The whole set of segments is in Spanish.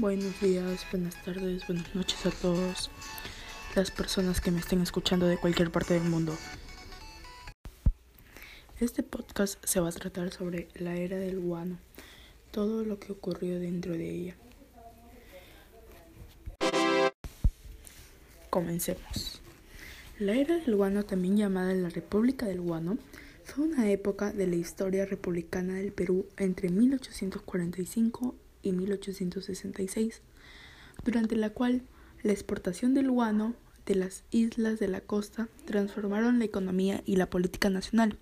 Buenos días, buenas tardes, buenas noches a todos las personas que me estén escuchando de cualquier parte del mundo. Este podcast se va a tratar sobre la era del guano, todo lo que ocurrió dentro de ella. Comencemos. La era del guano, también llamada la República del Guano, fue una época de la historia republicana del Perú entre 1845 y 1866, durante la cual la exportación del guano de las islas de la costa transformaron la economía y la política nacional.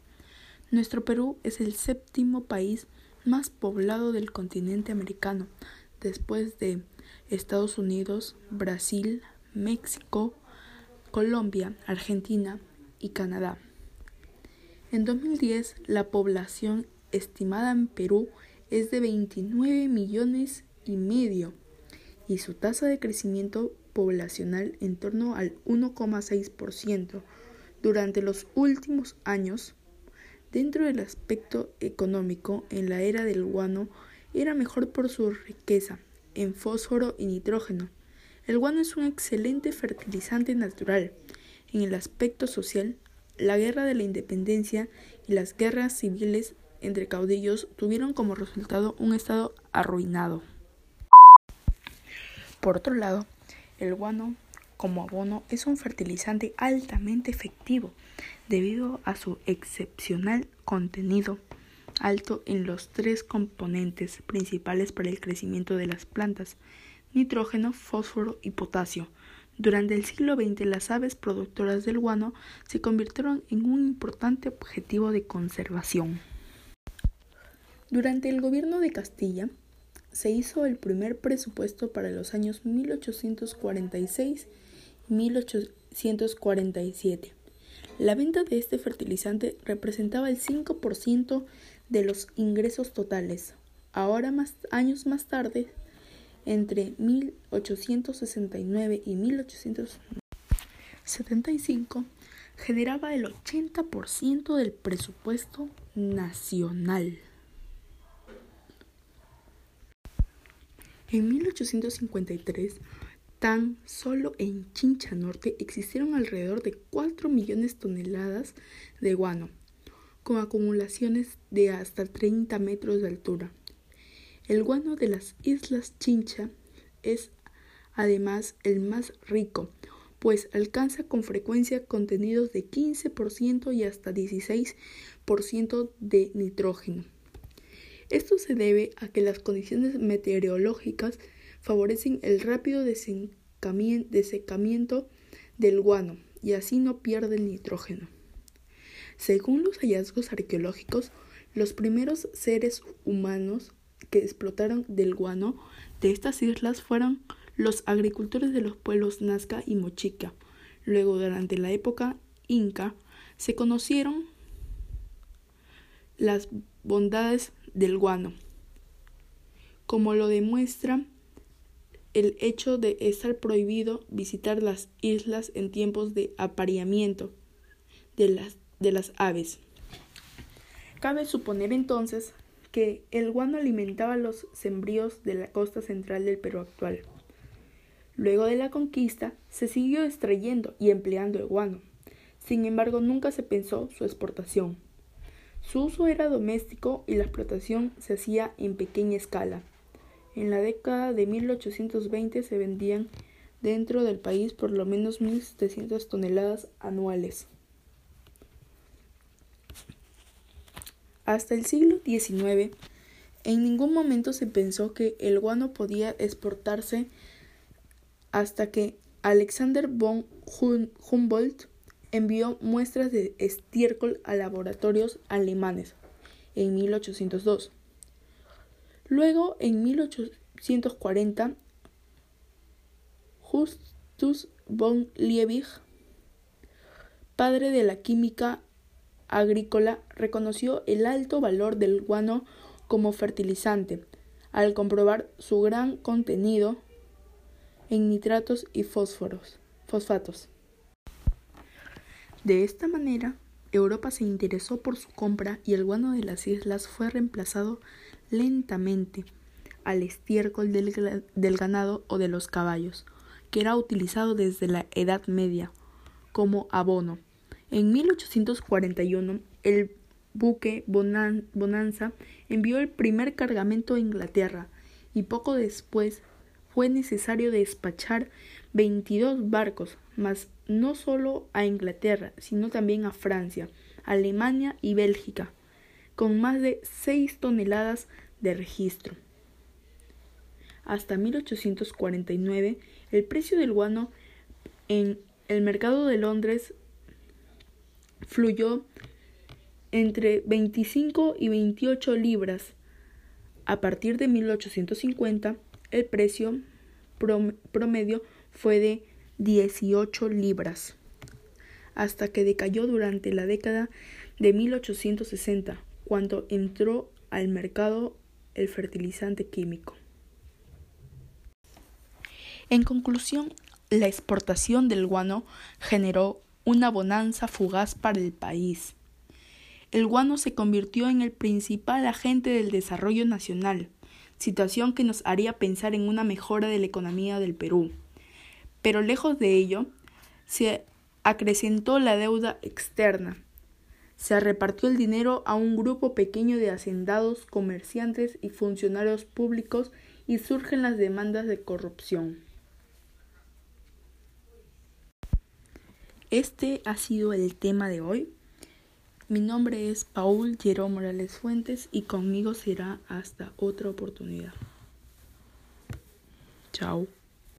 Nuestro Perú es el séptimo país más poblado del continente americano, después de Estados Unidos, Brasil, México, Colombia, Argentina y Canadá. En 2010, la población estimada en Perú es de 29 millones y medio y su tasa de crecimiento poblacional en torno al 1,6% durante los últimos años. Dentro del aspecto económico, en la era del guano era mejor por su riqueza en fósforo y nitrógeno. El guano es un excelente fertilizante natural. En el aspecto social, la guerra de la independencia y las guerras civiles entre caudillos tuvieron como resultado un estado arruinado. Por otro lado, el guano como abono es un fertilizante altamente efectivo debido a su excepcional contenido alto en los tres componentes principales para el crecimiento de las plantas, nitrógeno, fósforo y potasio, durante el siglo XX las aves productoras del guano se convirtieron en un importante objetivo de conservación. Durante el gobierno de Castilla se hizo el primer presupuesto para los años 1846 y 1847. La venta de este fertilizante representaba el 5% de los ingresos totales. Ahora, más años más tarde, entre 1869 y 1875 generaba el 80% del presupuesto nacional. En 1853, tan solo en Chincha Norte existieron alrededor de 4 millones de toneladas de guano, con acumulaciones de hasta 30 metros de altura. El guano de las Islas Chincha es además el más rico, pues alcanza con frecuencia contenidos de 15% y hasta 16% de nitrógeno. Esto se debe a que las condiciones meteorológicas favorecen el rápido desecamiento del guano y así no pierde el nitrógeno. Según los hallazgos arqueológicos, los primeros seres humanos que explotaron del guano de estas islas fueron los agricultores de los pueblos Nazca y Mochica. Luego, durante la época inca, se conocieron las bondades del guano, como lo demuestra el hecho de estar prohibido visitar las islas en tiempos de apareamiento de las, de las aves. Cabe suponer entonces que el guano alimentaba los sembríos de la costa central del Perú actual. Luego de la conquista, se siguió extrayendo y empleando el guano. Sin embargo, nunca se pensó su exportación. Su uso era doméstico y la explotación se hacía en pequeña escala. En la década de 1820 se vendían dentro del país por lo menos 1.700 toneladas anuales. Hasta el siglo XIX, en ningún momento se pensó que el guano podía exportarse hasta que Alexander von Humboldt envió muestras de estiércol a laboratorios alemanes en 1802. Luego, en 1840, Justus von Liebig, padre de la química agrícola reconoció el alto valor del guano como fertilizante al comprobar su gran contenido en nitratos y fosfatos. De esta manera, Europa se interesó por su compra y el guano de las islas fue reemplazado lentamente al estiércol del, del ganado o de los caballos, que era utilizado desde la Edad Media como abono. En 1841, el buque Bonanza envió el primer cargamento a Inglaterra y poco después fue necesario despachar 22 barcos, más no solo a Inglaterra, sino también a Francia, Alemania y Bélgica, con más de 6 toneladas de registro. Hasta 1849, el precio del guano en el mercado de Londres fluyó entre 25 y 28 libras. A partir de 1850, el precio promedio fue de 18 libras, hasta que decayó durante la década de 1860, cuando entró al mercado el fertilizante químico. En conclusión, la exportación del guano generó una bonanza fugaz para el país. El guano se convirtió en el principal agente del desarrollo nacional, situación que nos haría pensar en una mejora de la economía del Perú. Pero lejos de ello, se acrecentó la deuda externa. Se repartió el dinero a un grupo pequeño de hacendados, comerciantes y funcionarios públicos y surgen las demandas de corrupción. Este ha sido el tema de hoy. Mi nombre es Paul Jerome Morales Fuentes y conmigo será hasta otra oportunidad. Chao.